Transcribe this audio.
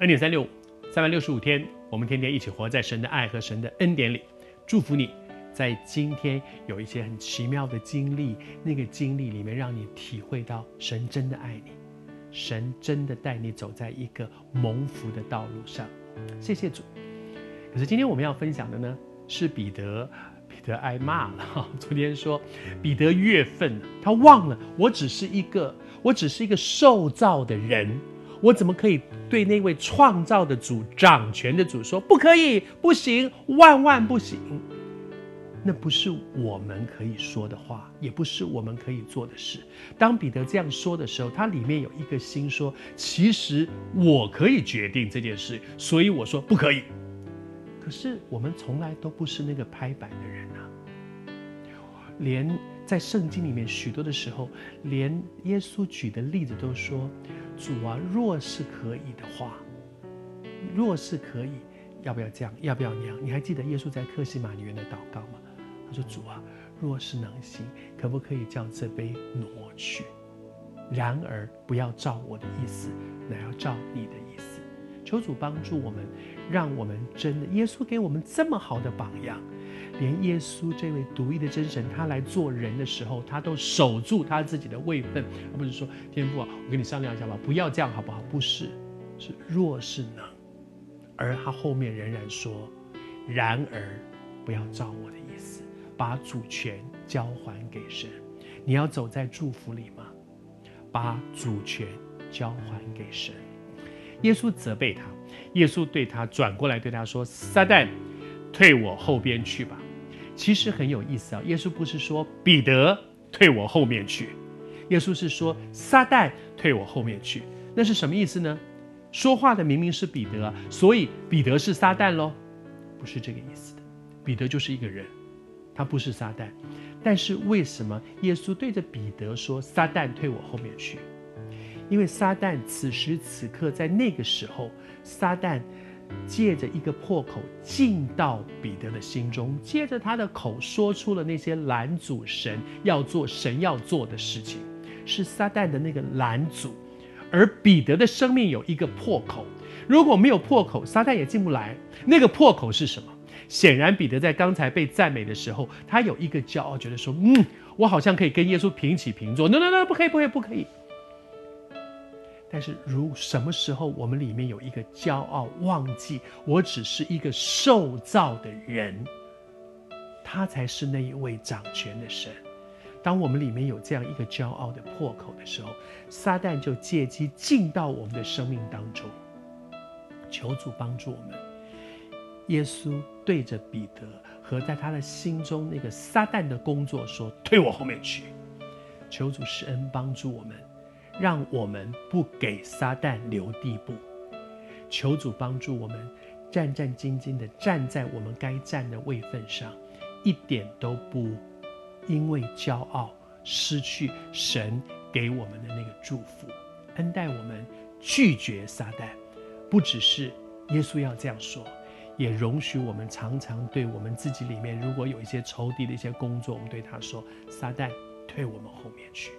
恩典三六五，三百六十五天，我们天天一起活在神的爱和神的恩典里。祝福你，在今天有一些很奇妙的经历，那个经历里面让你体会到神真的爱你，神真的带你走在一个蒙福的道路上。谢谢主。可是今天我们要分享的呢，是彼得，彼得挨骂了。昨天说彼得越愤，他忘了我只是一个，我只是一个受造的人。我怎么可以对那位创造的主、掌权的主说不可以、不行、万万不行？那不是我们可以说的话，也不是我们可以做的事。当彼得这样说的时候，他里面有一个心说：其实我可以决定这件事，所以我说不可以。可是我们从来都不是那个拍板的人啊，连在圣经里面许多的时候，连耶稣举的例子都说。主啊，若是可以的话，若是可以，要不要这样？要不要那样？你还记得耶稣在客西马尼园的祷告吗？他说：“主啊，若是能行，可不可以叫这杯挪去？然而不要照我的意思，乃要照你的意思。”求主帮助我们，让我们真的，耶稣给我们这么好的榜样。连耶稣这位独一的真神，他来做人的时候，他都守住他自己的位分，而不是说天父啊，我跟你商量一下吧，不要这样好不好？不是，是若是能，而他后面仍然说，然而不要照我的意思，把主权交还给神。你要走在祝福里吗？把主权交还给神。耶稣责备他，耶稣对他转过来对他说：“撒旦，退我后边去吧。”其实很有意思啊，耶稣不是说彼得退我后面去，耶稣是说撒旦退我后面去，那是什么意思呢？说话的明明是彼得，所以彼得是撒旦喽？不是这个意思的，彼得就是一个人，他不是撒旦。但是为什么耶稣对着彼得说撒旦退我后面去？因为撒旦此时此刻在那个时候，撒旦。借着一个破口进到彼得的心中，借着他的口说出了那些拦阻神要做神要做的事情，是撒旦的那个拦阻。而彼得的生命有一个破口，如果没有破口，撒旦也进不来。那个破口是什么？显然彼得在刚才被赞美的时候，他有一个骄傲，觉得说：“嗯，我好像可以跟耶稣平起平坐。” no，no，no，不可以，不可以，不可以。但是，如什么时候我们里面有一个骄傲，忘记我只是一个受造的人，他才是那一位掌权的神。当我们里面有这样一个骄傲的破口的时候，撒旦就借机进到我们的生命当中。求主帮助我们。耶稣对着彼得和在他的心中那个撒旦的工作说：“退我后面去。”求主施恩帮助我们。让我们不给撒旦留地步，求主帮助我们战战兢兢地站在我们该站的位分上，一点都不因为骄傲失去神给我们的那个祝福，恩待我们拒绝撒旦。不只是耶稣要这样说，也容许我们常常对我们自己里面如果有一些仇敌的一些工作，我们对他说：“撒旦，退我们后面去。”